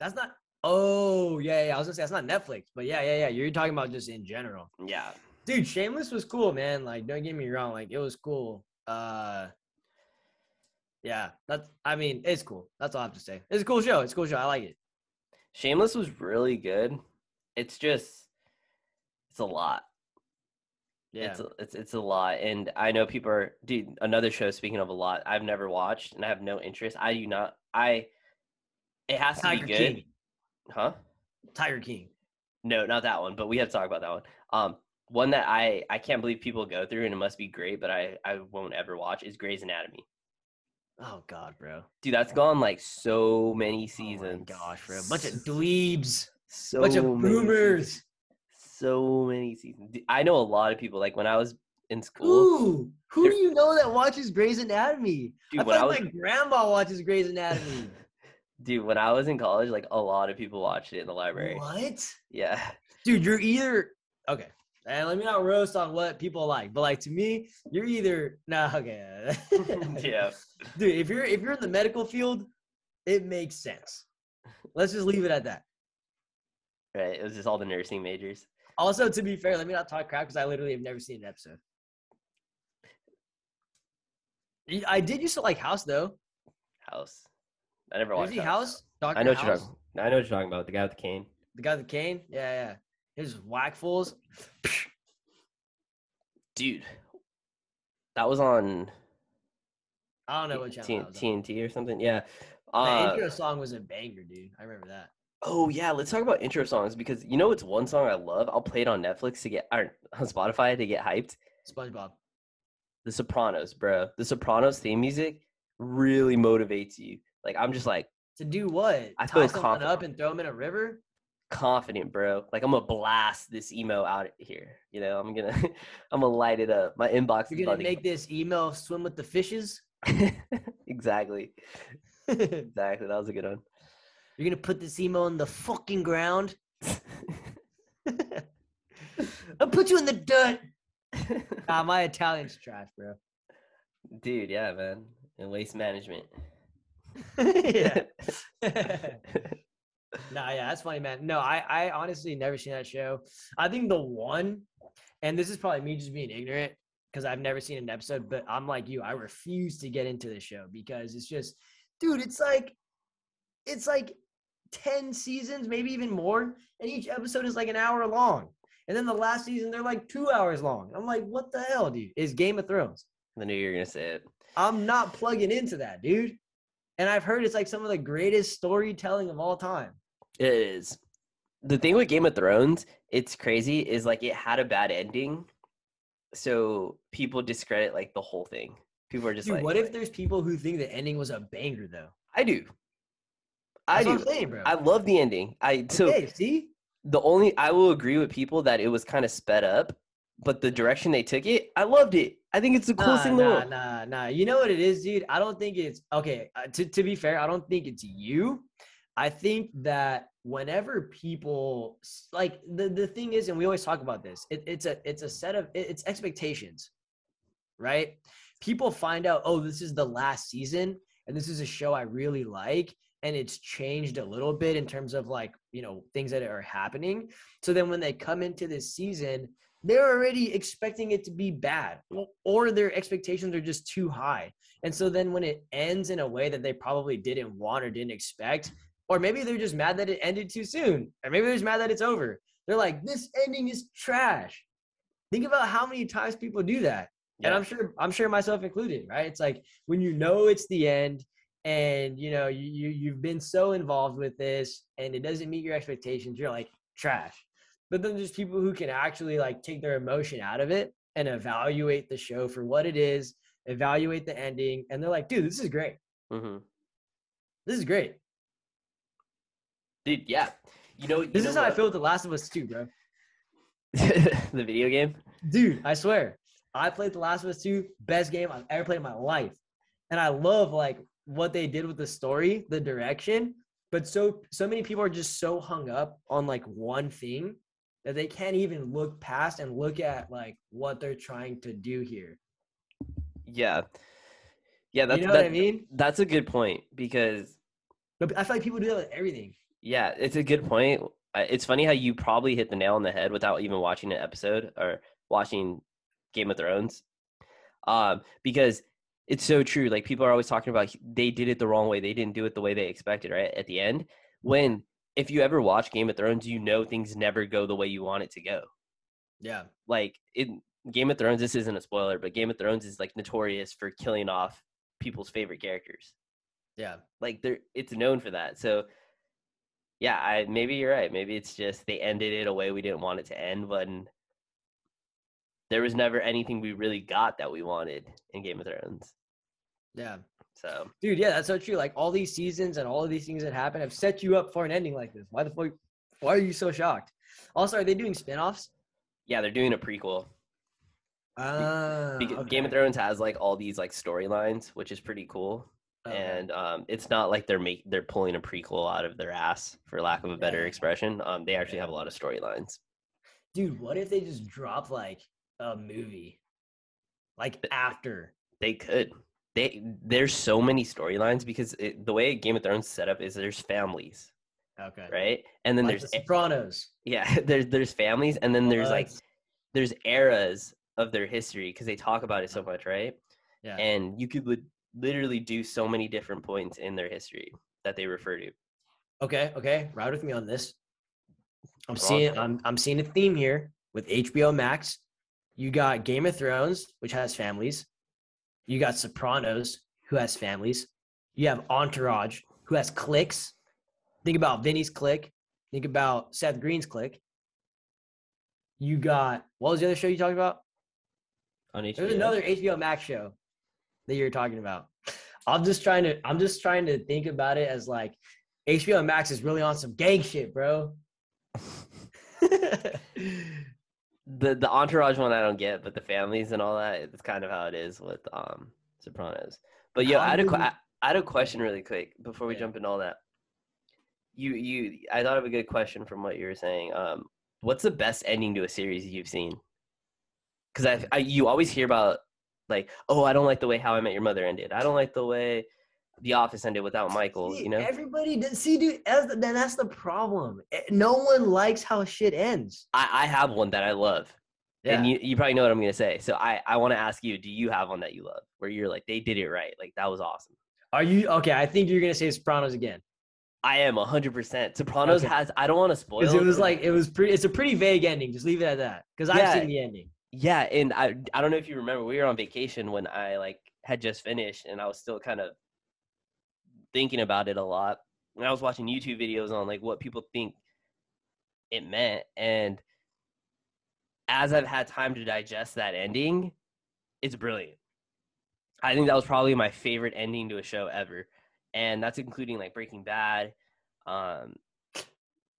That's not. Oh yeah, yeah. I was gonna say that's not Netflix, but yeah, yeah, yeah. You're talking about just in general, Yeah, dude. Shameless was cool, man. Like, don't get me wrong. Like, it was cool. Uh, yeah. That's. I mean, it's cool. That's all I have to say. It's a cool show. It's a cool show. I like it. Shameless was really good. It's just, it's a lot. Yeah. It's a, it's it's a lot, and I know people are. Dude, another show. Speaking of a lot, I've never watched, and I have no interest. I do not. I. It has to Tiger be good, King. Huh? Tiger King. No, not that one. But we have to talk about that one. Um, one that I I can't believe people go through, and it must be great, but I I won't ever watch is Grey's Anatomy. Oh God, bro. Dude, that's gone like so many Oh seasons. gosh, bro. Bunch of dweebs. so Bunch of boomers. seasons. So many seasons. Dude, I know a lot of people. Like when I was in school, Ooh, who do you know that watches Grey's Anatomy? dude, I when I thought was my grandma watches Grey's Anatomy. Dude, when I was in college, like a lot of people watched it in the library. what? Yeah. [LAUGHS] dude, you're either okay. And let me not roast on what people like, but like to me, you're either nah okay. [LAUGHS] yeah. [LAUGHS] Dude, if you're if you're in the medical field, it makes sense. Let's just leave it at that. Right. It was just all the nursing majors. Also, to be fair, let me not talk crap because I literally have never seen an episode. I did used to like House though. House. I never watched Is he House. House? Doctor I know what you're talking. I know what you're talking about. The guy with the cane. The guy with the cane? Yeah, yeah. His whack fools. Dude. That was on I don't know what channel that. TNT or something. Yeah. The Uh, intro song was a banger, dude. I remember that. oh yeah, let's talk about intro songs because you know it's one song I love. I'll play it on Netflix to get or on Spotify to get hyped. SpongeBob. The Sopranos, bro. The Sopranos theme music really motivates you. Like I'm just like To do what? I Tie feel someone confident. up and throw him in a river? confident, bro. Like I'm gonna blast this emo out here. You know, I'm gonna [LAUGHS] I'm gonna light it up. My inbox is You're gonna make this email swim with the fishes? [LAUGHS] exactly. [LAUGHS] Exactly. That was a good one. You're gonna put this emo in the fucking ground. I'll put you in the dirt. Nah, my Italian's trash, bro. Dude, yeah, man. And waste management. Yeah. [LAUGHS] [LAUGHS] nah, yeah, that's funny, man. No, I, I honestly never seen that show. I think the one, and this is probably me just being ignorant because I've never seen an episode, but I'm like you, I refuse to get into the show because it's just, dude, it's like, it's like 10 seasons, maybe even more, and each episode is like an hour long. And then the last season, they're like two hours long. I'm like, what the hell, dude? Is Game of Thrones. I knew you were gonna say it. I'm not plugging into that, dude. And I've heard it's like some of the greatest storytelling of all time. It is. The thing with Game of Thrones, it's crazy, is like it had a bad ending. So people discredit like the whole thing. People are just Dude, like, what if there's people who think the ending was a banger though? I do. I That's do. what I'm saying, bro. I love the ending. I so okay, see? the only I will agree with people that it was kind of sped up, but the direction they took it, I loved it. I think it's the coolest Nah, thing in the nah, world. nah, nah. You know what it is, dude? I don't think it's okay. Uh, to to be fair, I don't think it's you. I think that whenever people like the the thing is, and we always talk about this, it, it's a it's a set of it- it's expectations, right? People find out, oh, this is the last season, and this is a show I really like, and it's changed a little bit in terms of like you know things that are happening. So then when they come into this season, they're already expecting it to be bad or their expectations are just too high. And so then when it ends in a way that they probably didn't want or didn't expect, or maybe they're just mad that it ended too soon, or maybe they're just mad that it's over. They're like, this ending is trash. Think about how many times people do that. And I'm sure I'm sure myself included, right? It's like when you know it's the end and you know you, you you've been so involved with this and it doesn't meet your expectations, you're like trash. But then there's people who can actually like take their emotion out of it and evaluate the show for what it is, evaluate the ending, and they're like, dude, this is great. hmm This is great. Dude, yeah. You know, you This know is how I feel with The Last of Us 2, bro. [LAUGHS] the video game. Dude, I swear. I played The Last of Us 2, best game I've ever played in my life. And I love like what they did with the story, the direction. But so so many people are just so hung up on like one thing that they can't even look past and look at like what they're trying to do here. Yeah, yeah. That's you know that, what I mean? That's a good point because But I feel like people do that with everything. yeah, it's a good point. It's funny how you probably hit the nail on the head without even watching an episode or watching Game of Thrones, um, because it's so true. Like people are always talking about they did it the wrong way. They didn't do it the way they expected. Right at the end, when if you ever watch Game of Thrones, you know things never go the way you want it to go. Yeah. like in Game of Thrones, this isn't a spoiler, but Game of Thrones is like notorious for killing off people's favorite characters. Yeah. Like they're it's known for that. So yeah, I maybe you're right. Maybe it's just they ended it a way we didn't want it to end, but there was never anything we really got that we wanted in Game of Thrones. Yeah. So Dude, yeah, that's so true. Like all these seasons and all of these things that happen have set you up for an ending like this. Why the fuck why are you so shocked? Also, are they doing spin-offs? yeah, they're doing a prequel. Uh, Because Game of Thrones has like all these like storylines, which is pretty cool. and um, it's not like they're make they're pulling a prequel out of their ass for lack of a better Yeah. expression. Um, they actually have a lot of storylines. dude, what if they just drop like a movie? Like after. They could. They there's so many storylines because it, the way Game of Thrones set up is there's families, Okay. right? And then Like there's the Sopranos. yeah, [LAUGHS] there's there's families, and then there's like there's eras of their history because they talk about it so uh-huh. much, right? yeah. And you could li- literally do so many different points in their history that they refer to. Okay, okay. Ride with me on this. I'm on, seeing man. I'm I'm seeing a theme here with HBO Max. You got Game of Thrones, which has families. You got Sopranos, who has families. You have Entourage, who has cliques. Think about Vinny's clique. Think about Seth Green's clique. You got what was the other show you talked about? On HBO. There's another HBO Max show that you're talking about. I'm just trying to I'm just trying to think about it as like HBO Max is really on some gang shit, bro. [LAUGHS] [LAUGHS] the the entourage one I don't get, but the families and all that, it's kind of how it is with um Sopranos. But yo, I had a did que- you- I I had a question really quick before we Yeah. jump into all that. You you I thought of a good question from what you were saying. Um, what's the best ending to a series you've seen? Because I, I you always hear about like, oh, I don't like the way How I Met Your Mother ended. I don't like the way The Office ended without Michael. See, You know, everybody did, see, dude. That's the, then that's the problem. Eh, No one likes how shit ends. I, I have one that I love, and you you probably know what I'm gonna say. So I I want to ask you, do you have one that you love where you're like they did it right, like that was awesome. are you okay? I think you're gonna say Sopranos again. I am 100%. Sopranos Okay. has, I don't want to spoil Because it was like it was pretty. It's a pretty vague ending. Just leave it at that. Because I've seen the ending. Yeah, and I I don't know if you remember, we were on vacation when I like had just finished, and I was still kind of thinking about it a lot. And I was watching YouTube videos on like what people think it meant, and as I've had time to digest that ending, it's brilliant. I think that was probably my favorite ending to a show ever, and that's including like Breaking Bad. Um,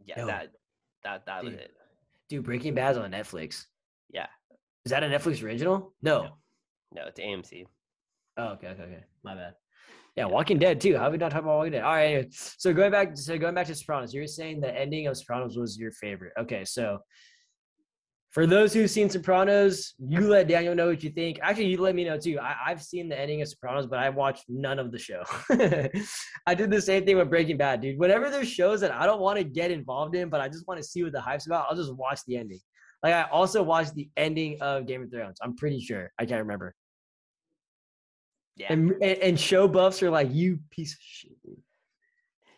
yeah, Yo, that that that was dude. it. Dude, Breaking Bad's on Netflix. Yeah, Is that a Netflix original? No. No. no, it's AMC. Oh, okay, okay, okay. My bad. Yeah, Walking Dead too. How have we not talked about Walking Dead? All right. Anyway. So going back, so going back to Sopranos, you were saying the ending of Sopranos was your favorite. Okay, so for those who've seen Sopranos, you let Daniel know what you think. Actually, you let me know too. I, I've seen the ending of Sopranos, but I watched none of the show. [LAUGHS] I did the same thing with Breaking Bad, dude. Whenever there's shows that I don't want to get involved in, but I just want to see what the hype's about, I'll just watch the ending. Like I also watched the ending of Game of Thrones. I'm pretty sure. I can't remember. Yeah. And, and and show buffs are like, you piece of shit, dude.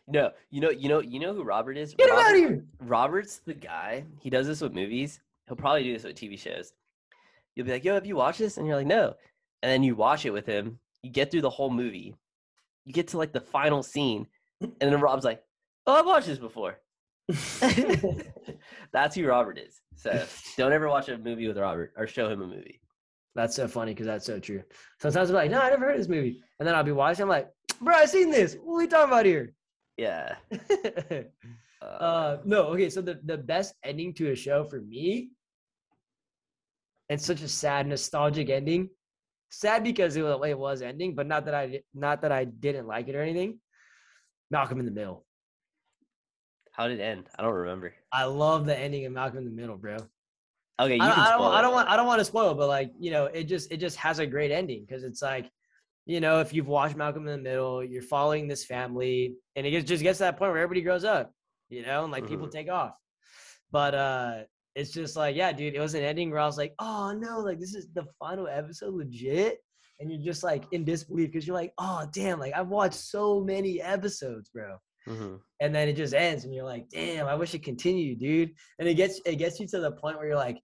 No, you know, you know, you know who Robert is. Get him Robert, out of here. Robert's the guy. He does this with movies. He'll probably do this with TV shows. You'll be like, "Yo, have you watched this?" And you're like, "No." And then you watch it with him. You get through the whole movie. You get to like the final scene, and then Rob's like, "Oh, I've watched this before." [LAUGHS] [LAUGHS] That's who Robert is. So don't ever watch a movie with Robert or show him a movie. That's so funny because that's so true. Sometimes I'm like, no, I never heard of this movie. And then I'll be watching, I'm like, bro, I seen this. What are we talking about here? Yeah. [LAUGHS] Uh, uh no, okay. So the, the best ending to a show for me, and such a sad, nostalgic ending. Sad because it was, the way it was ending, but not that I not that I didn't like it or anything. Malcolm in the Middle. how did it end? I don't remember. I love the ending of Malcolm in the Middle, bro. Okay, you I, can I don't, I don't want I don't want to spoil, but like you know, it just it just has a great ending because it's like, you know, if you've watched Malcolm in the Middle, you're following this family, and it just gets to that point where everybody grows up, you know, and like people Mhm. take off. But uh it's just like, yeah, dude, it was an ending where I was like, oh no, like this is the final episode, legit, and you're just like in disbelief because you're like, oh damn, like I've watched so many episodes, bro Mhm. and then it just ends and you're like damn i wish it continued dude and it gets it gets you to the point where you're like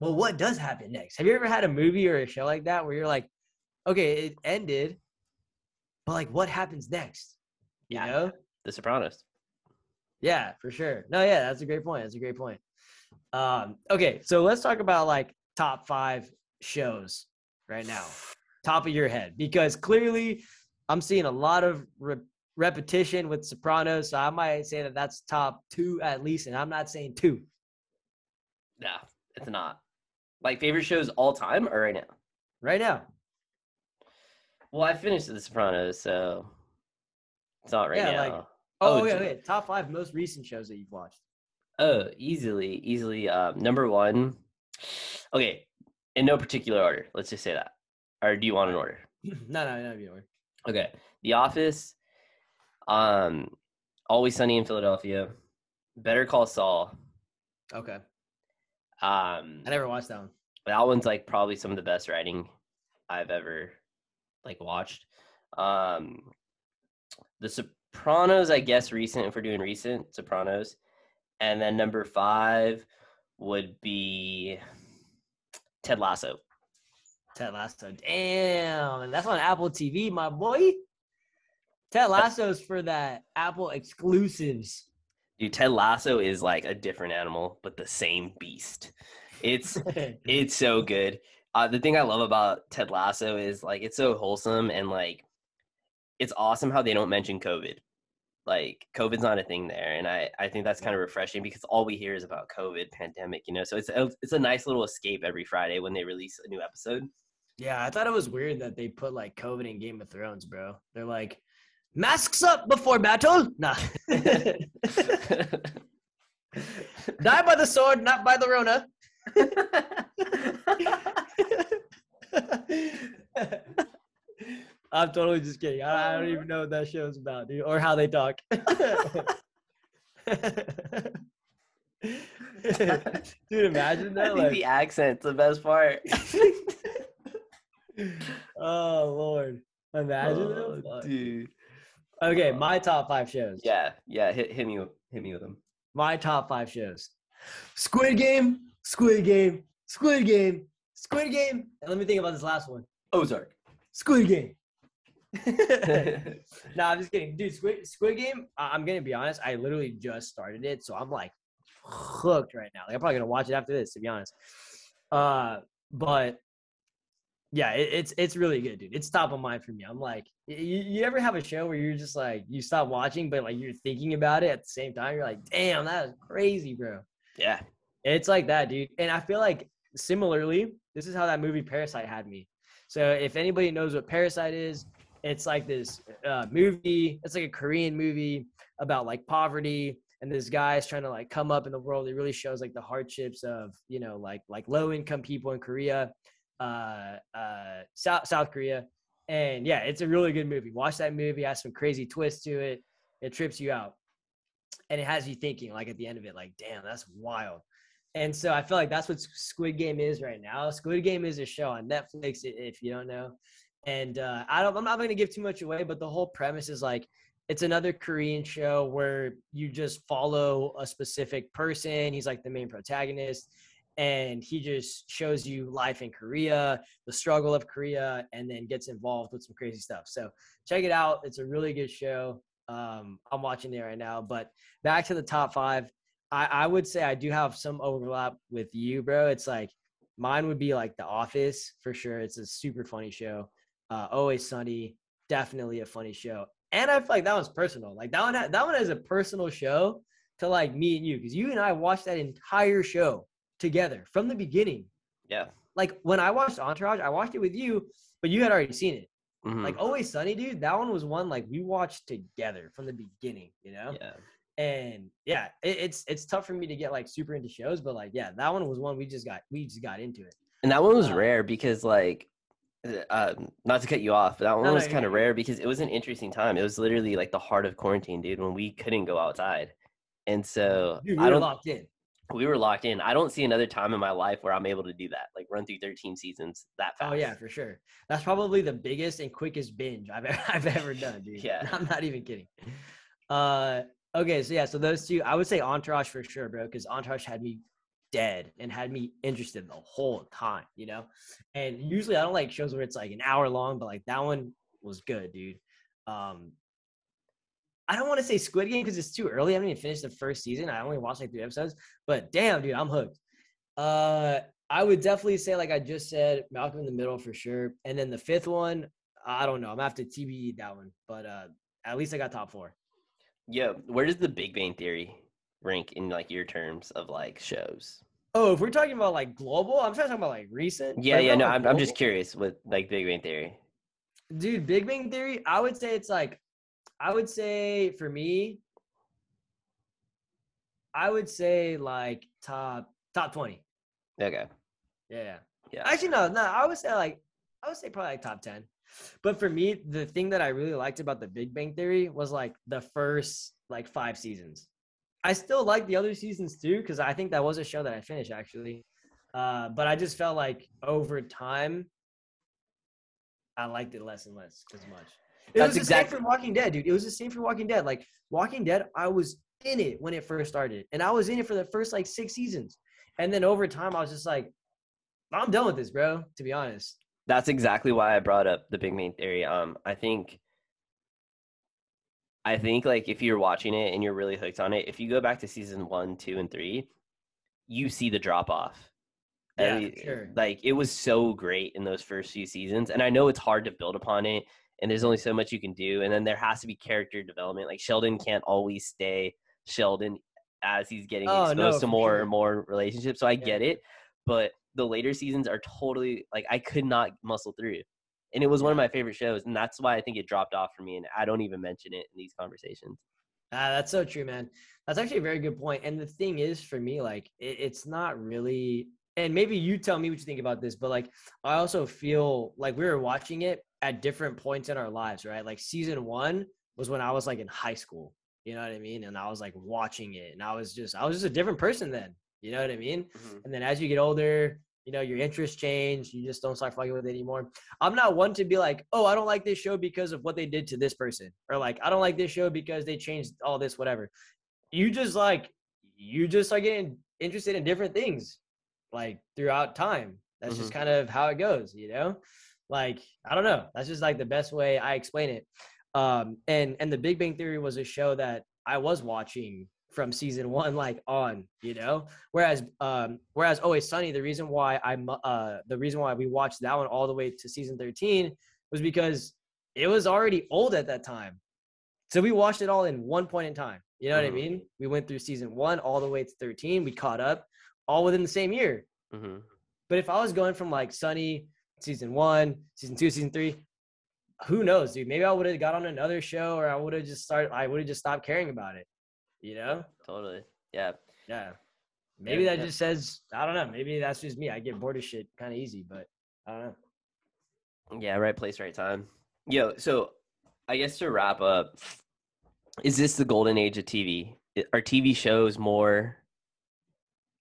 well what does happen next? Have you ever had a movie or a show like that where you're like okay it ended but like what happens next? You Yeah. know? The Sopranos. yeah for sure. No yeah that's a great point that's a great point. Um okay so let's talk about like top five shows right now. Top of your head because clearly i'm seeing a lot of re- repetition with sopranos so i might say that that's top two at least and i'm not saying two. Yeah, it's not. Like favorite shows all time or right now? right now Well, I finished The Sopranos, so it's not right Yeah, now. like- oh, oh, okay, j- okay top five most recent shows that you've watched oh, easily, easily. Um, number one. Okay, in no particular order. Let's just say that. Or do you want an order? [CLEARS THROAT] no no no you know. Okay, The Office. Um, Always Sunny in Philadelphia. Better Call Saul. okay Um, i never watched that one that one's like probably some of the best writing I've ever like watched. Um The Sopranos, I guess recent if we're doing recent Sopranos. And then number five would be Ted Lasso. Ted Lasso. Damn, and that's on Apple TV, my boy. Ted Lasso's for that Apple exclusives. Dude, Ted Lasso is like a different animal, but the same beast. It's [LAUGHS] it's so good. Uh, the thing I love about Ted Lasso is like it's so wholesome and like it's awesome how they don't mention COVID. Like COVID's not a thing there, and I I think that's kind of refreshing because all we hear is about COVID pandemic, you know. So it's a, it's a nice little escape every Friday when they release a new episode. Yeah, I thought it was weird that they put like COVID in Game of Thrones, bro. They're like, masks up before battle. Nah. [LAUGHS] [LAUGHS] Die by the sword, not by the Rona. [LAUGHS] I'm totally just kidding. I, I don't even know what that show's about, dude, or how they talk. [LAUGHS] dude, imagine I that. think Like, the accent's the best part. [LAUGHS] oh Lord, imagine Oh, that. Dude. Okay, Oh. my top five shows. Yeah, yeah. Hit hit me hit me with them. My top five shows. Squid Game, Squid Game, Squid Game, Squid Game. And let me think about this last one. Ozark. Squid Game. [LAUGHS] no, I'm just kidding, dude. Squid Squid Game. I- I'm gonna be honest. I literally just started it, so I'm like hooked right now. Like, I'm probably gonna watch it after this, to be honest. Uh, but yeah, it, it's it's really good, dude. It's top of mind for me. I'm like, you, you ever have a show where you're just like you stop watching, but like you're thinking about it at the same time. You're like, damn, that is crazy, bro. yeah. It's like that, dude. And I feel like similarly, this is how that movie Parasite had me. So if anybody knows what Parasite is, it's like this uh, movie. It's like a Korean movie about like poverty, and this guy is trying to like come up in the world. It really shows like the hardships of you know like like low income people in Korea, uh, uh, South South Korea, and yeah, it's a really good movie. Watch that movie. Has some crazy twists to it. It trips you out, and it has you thinking like at the end of it, like damn, that's wild. And so I feel like that's what Squid Game is right now. Squid Game is a show on Netflix, if you don't know. And uh, I don't, I'm not going to give too much away, but the whole premise is like it's another Korean show where you just follow a specific person. He's like the main protagonist, and he just shows you life in Korea, the struggle of Korea, and then gets involved with some crazy stuff. So check it out. It's a really good show. Um, I'm watching it right now. But back to the top five. I, I would say I do have some overlap with you, bro. It's like mine would be like The Office for sure. It's a super funny show. Uh, Always Sunny, definitely a funny show. And I feel like that one's personal. Like that one, ha- that one is a personal show to like me and you because you and I watched that entire show together from the beginning. Yeah. Like when I watched Entourage, I watched it with you, but you had already seen it. Mhm. Like Always Sunny, dude. That one was one like we watched together from the beginning. You know yeah. And yeah it, it's it's tough for me to get like super into shows but like yeah that one was one we just got we just got into it And that one was Uh, rare because like uh, not to cut you off, but that one No, no, was you're kind of rare because it was an interesting time. It was literally like the heart of quarantine, dude, when we couldn't go outside. And so Dude, we I were don't locked in we were locked in. I don't see another time in my life where I'm able to do that, like run through 13 seasons that fast. oh yeah for sure that's probably the biggest and quickest binge i've ever, [LAUGHS] I've ever done dude Yeah. i'm not even kidding uh okay so yeah so those two i would say entourage for sure bro because entourage had me dead and had me interested the whole time you know and usually i don't like shows where it's like an hour long but like that one was good dude um I don't want to say Squid Game because it's too early. I haven't even finished the first season. I only watched like three episodes. But damn, dude, I'm hooked. Uh, I would definitely say, like I just said, Malcolm in the Middle for sure. And then the fifth one, I don't know. I'm gonna have to TBE that one. But uh, at least I got top four. Yeah. Where does the Big Bang Theory rank in like your terms of like shows? Oh, if we're talking about like global, I'm trying to talk about like recent. Yeah, yeah. No, I'm, about I'm just curious with like Big Bang Theory. dude. Big Bang Theory. I would say it's like, I would say for me, I would say like top top twenty. Okay. Yeah, yeah. Yeah. Actually, no, no. I would say like I would say probably like top ten. But for me, the thing that I really liked about the Big Bang Theory was like the first like five seasons. I still like the other seasons too because I think that was a show that I finished actually. Uh, but I just felt like over time, I liked it less and less as much. It That's was the exact- same for Walking Dead, dude. It was the same for Walking Dead. Like Walking Dead, I was in it when it first started, and I was in it for the first like six seasons, and then over time, I was just like, I'm done with this, bro. To be honest. That's exactly why I brought up the Big Bang Theory. Um, I think, I think like if you're watching it and you're really hooked on it, if you go back to season one, two, and three, you see the drop off. Yeah, sure. Like it was so great in those first few seasons, and I know it's hard to build upon it, and there's only so much you can do, and then there has to be character development. Like Sheldon can't always stay Sheldon as he's getting Oh, exposed no, to more sure. and more relationships. So I Yeah. get it, but the later seasons are totally like I could not muscle through. And it was one of my favorite shows, and that's why I think it dropped off for me. And I don't even mention it in these conversations. Ah, that's so true, man. That's actually a very good point. And the thing is, for me, like, it, it's not really. And maybe you tell me what you think about this, but like, I also feel like we were watching it at different points in our lives, right? Like, season one was when I was like in high school, you know what I mean? And I was like watching it, and I was just, I was just a different person then, you know what I mean? Mhm. And then as you get older, you know, your interests change. You just don't start fucking with it anymore. I'm not one to be like, oh, I don't like this show because of what they did to this person. Or like, I don't like this show because they changed all this, whatever. You just like, you just are getting interested in different things like throughout time. That's just kind of how it goes, you know? Like, I don't know. That's just like the best way I explain it. Um, and and the Big Bang Theory was a show that I was watching from season one like on you know? Whereas um whereas always sunny the reason why i'm uh the reason why we watched that one all the way to season 13 was because it was already old at that time. So we watched it all in one point in time you know what i Mhm. mean? We went through season one all the way to 13 we caught up all within the same year. Mhm. but if i was going from like sunny season one season two season three who knows dude? Maybe i would have got on another show or i would have just started i would have just stopped caring about it you know Totally. Yeah. yeah. Maybe that yeah. just says I don't know. Maybe that's just me. I get bored of shit kind of easy, but I don't know. Yeah. Right place, right time. Yo. So, I guess to wrap up, is this the golden age of TV? Are TV shows more?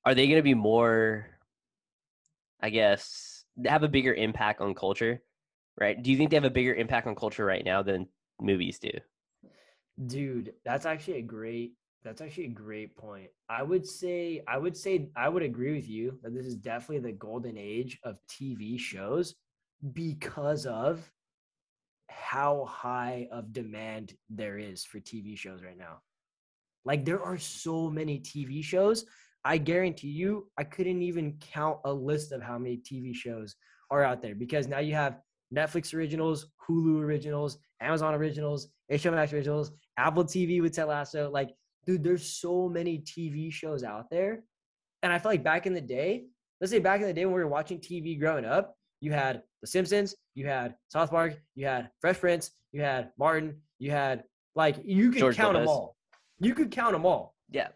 Are they going to be more? I guess have a bigger impact on culture, right? Do you think they have a bigger impact on culture right now than movies do? Dude, that's actually a great that's actually a great point. I would say I would say I would agree with you that this is definitely the golden age of TV shows because of how high of demand there is for TV shows right now. Like there are so many TV shows. I guarantee you, I couldn't even count a list of how many TV shows are out there because now you have Netflix originals, Hulu originals, Amazon originals, HBO Max originals, Apple TV with Ted Lasso. Like, dude, there's so many TV shows out there. And I feel like back in the day, let's say back in the day when we were watching TV growing up, you had The Simpsons, you had South Park, you had Fresh Prince, you had Martin, you had like you could George count them all. You could count them all. Yeah.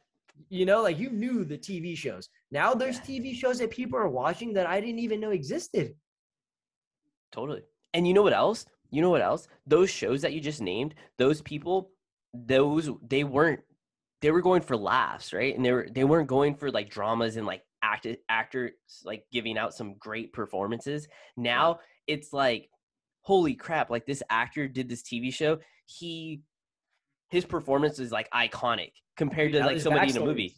You know, like you knew the TV shows. Now there's Yeah. TV shows that people are watching that I didn't even know existed. Totally. And you know what else? You know what else? Those shows that you just named, those people, those they weren't they were going for laughs, right? And they were they weren't going for like dramas and like act actors like giving out some great performances. Now it's like holy crap, like this actor did this TV show. He his performance is like iconic compared to like somebody in a movie.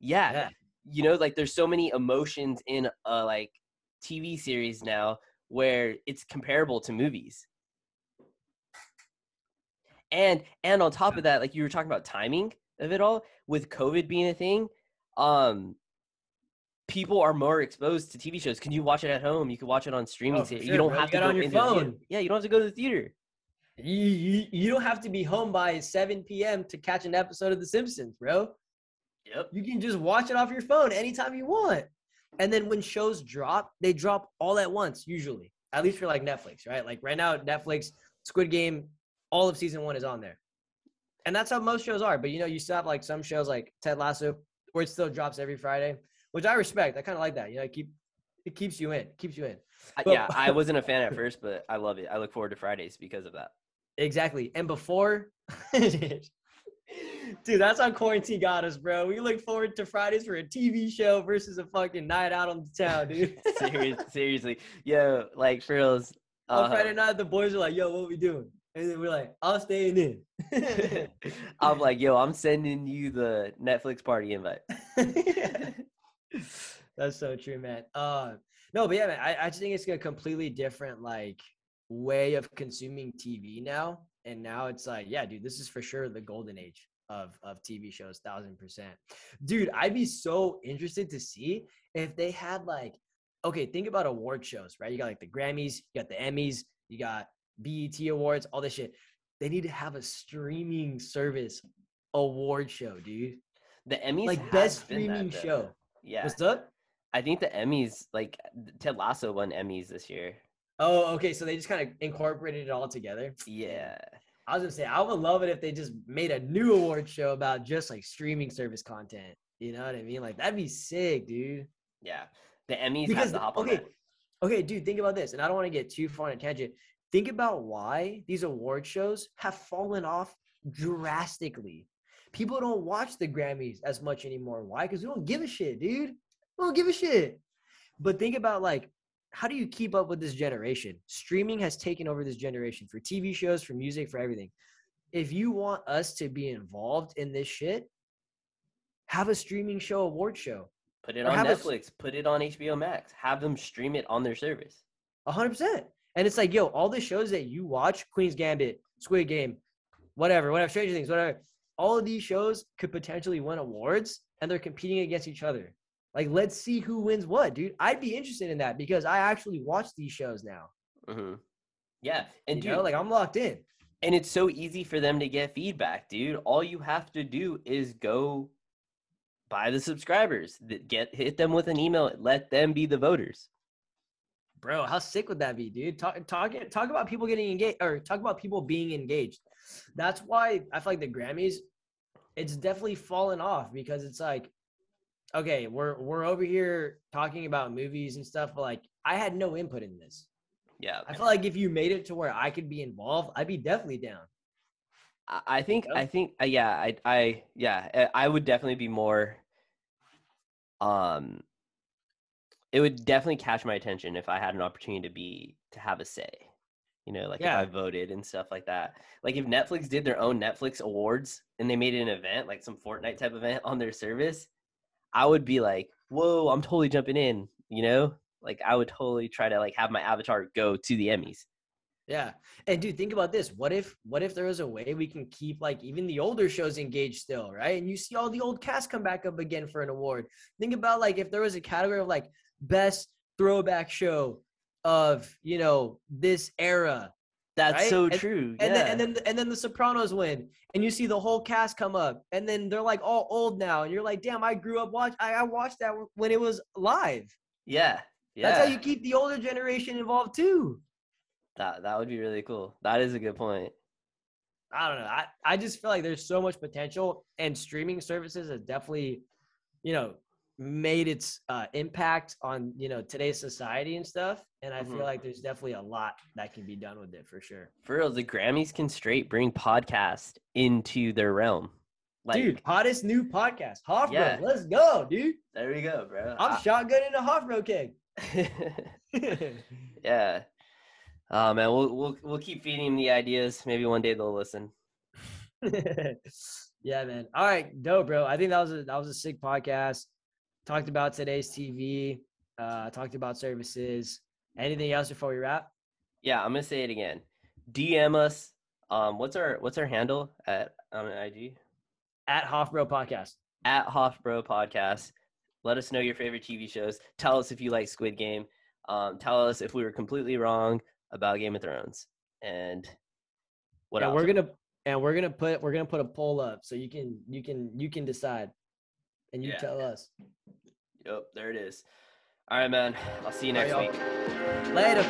Yeah. Yeah. You know, like there's so many emotions in a like TV series now where it's comparable to movies. And and on top of that, like you were talking about timing of it all, with COVID being a thing, um people are more exposed to TV shows. Can you watch it at home? You can watch it on streaming. Oh, sure, you don't bro. have You to go on your into the theater. phone. Yeah, you don't have to go to the theater. You, you you don't have to be home by 7 p.m. to catch an episode of The Simpsons, bro. Yep. You can just watch it off your phone anytime you want. And then when shows drop, they drop all at once, usually. At least for like Netflix, right? Like right now, Netflix, Squid Game, all of season one is on there. And that's how most shows are. But you know, you still have like some shows like Ted Lasso, where it still drops every Friday, which I respect. I kind of like that. You know, it keep it keeps you in, keeps you in. But- yeah, I wasn't a fan at [LAUGHS] first, but I love it. I look forward to Fridays because of that. Exactly. And before, [LAUGHS] dude, that's how quarantine got us, bro. We look forward to Fridays for a TV show versus a fucking night out on the town, dude. [LAUGHS] Serious, seriously, yo, like for reals. on uh, Friday night, the boys are like, yo, what we doing? And then we're like, I'm staying in. [LAUGHS] I'm like, yo, I'm sending you the Netflix party invite. [LAUGHS] That's so true, man. Uh, no, but yeah, man, I, I just think it's a completely different like way of consuming TV now. And now it's like, yeah, dude, this is for sure the golden age of of TV shows, thousand percent. Dude, I'd be so interested to see if they had like, okay, think about award shows, right? You got like the Grammys, you got the Emmys, you got BET awards, all this shit. They need to have a streaming service award show, dude. The Emmys Like best been that, streaming show. Yeah, What's up? I think the Emmys, like Ted Lasso won Emmys this year. Oh, okay. So they just kind of incorporated it all together. Yeah. I was gonna say I would love it if they just made a new award show about just like streaming service content. You know what I mean? Like that'd be sick, dude. Yeah. The Emmys Because have to hop on okay, okay, dude. Think about this, and I don't want to get too far on a tangent. Think about why these award shows have fallen off drastically. People don't watch the Grammys as much anymore. Why? Because we don't give a shit, dude. We don't give a shit. But think about like, how do you keep up with this generation? Streaming has taken over this generation for TV shows, for music, for everything. If you want us to be involved in this shit, have a streaming show award show. Put it or on have a Netflix. Put it on HBO Max. Have them stream it on their service. Hundred percent. And it's like, yo, all the shows that you watch, Queen's Gambit, Squid Game, whatever, whatever, Stranger Things, whatever, all of these shows could potentially win awards and they're competing against each other. Like, let's see who wins what, dude. I'd be interested in that because I actually watch these shows now. hmm Yeah, and you dude, know, like I'm locked in. and it's so easy for them to get feedback, dude. All you have to do is go buy the subscribers. th- Get hit them with an email. Let them be the voters. Bro, how sick would that be, dude? Talk talk talk about people getting engaged or talk about people being engaged. That's why I feel like the Grammys, it's definitely fallen off because it's like, okay, we're we're over here talking about movies and stuff, but like I had no input in this. Yeah, I feel like if you made it to where I could be involved, I'd be definitely down. I I think? I think uh, yeah I I yeah uh, I would definitely be more um it would definitely catch my attention if I had an opportunity to be to have a say. You know, like Yeah. if I voted and stuff like that. Like if Netflix did their own Netflix awards and they made it an event, like some Fortnite type event on their service, I would be like, "Whoa, I'm totally jumping in," you know? Like I would totally try to like have my avatar go to the Emmys. Yeah. And dude, think about this. What if what if there was a way we can keep like even the older shows engaged still, right? And you see all the old cast come back up again for an award. Think about like if there was a category of like best throwback show of, you know, this era. That's Right? so And- true. And yeah. then and then and then the Sopranos win. And you see the whole cast come up. And then they're like all old now. And you're like, damn, I grew up watch I, I watched that when it was live. yeah. Yeah. That's how you keep the older generation involved too. that that would be really cool. That is a good point. I don't know. I, I just feel like there's so much potential, and streaming services has definitely, you know, made its uh, impact on you know today's society and stuff. And I Mhm. feel like there's definitely a lot that can be done with it for sure. For real, the Grammys can straight bring podcast into their realm. Like, dude, hottest new podcast, Hofbro. Yeah. Let's go, dude. there we go, bro. I'm shotgunning a Hofbro keg. I- [LAUGHS] [LAUGHS] yeah. Oh man, we'll we'll we'll keep feeding them the ideas. Maybe one day they'll listen. [LAUGHS] yeah, man. All right, dope, bro. I think that was a that was a sick podcast. Talked about today's TV. Uh, talked about services. Anything else before we wrap? Yeah, I'm gonna say it again. DM us. Um, what's our what's our handle at on IG? At Hofbro Podcast. At Hofbro Podcast. Let us know your favorite TV shows. Tell us if you like Squid Game. Um, tell us if we were completely wrong about Game of Thrones. And what and else? we're gonna and we're gonna put we're gonna put a poll up so you can you can you can decide, and you Yeah. tell us. Yep, there it is. All right, man. I'll see you next right, week. Later.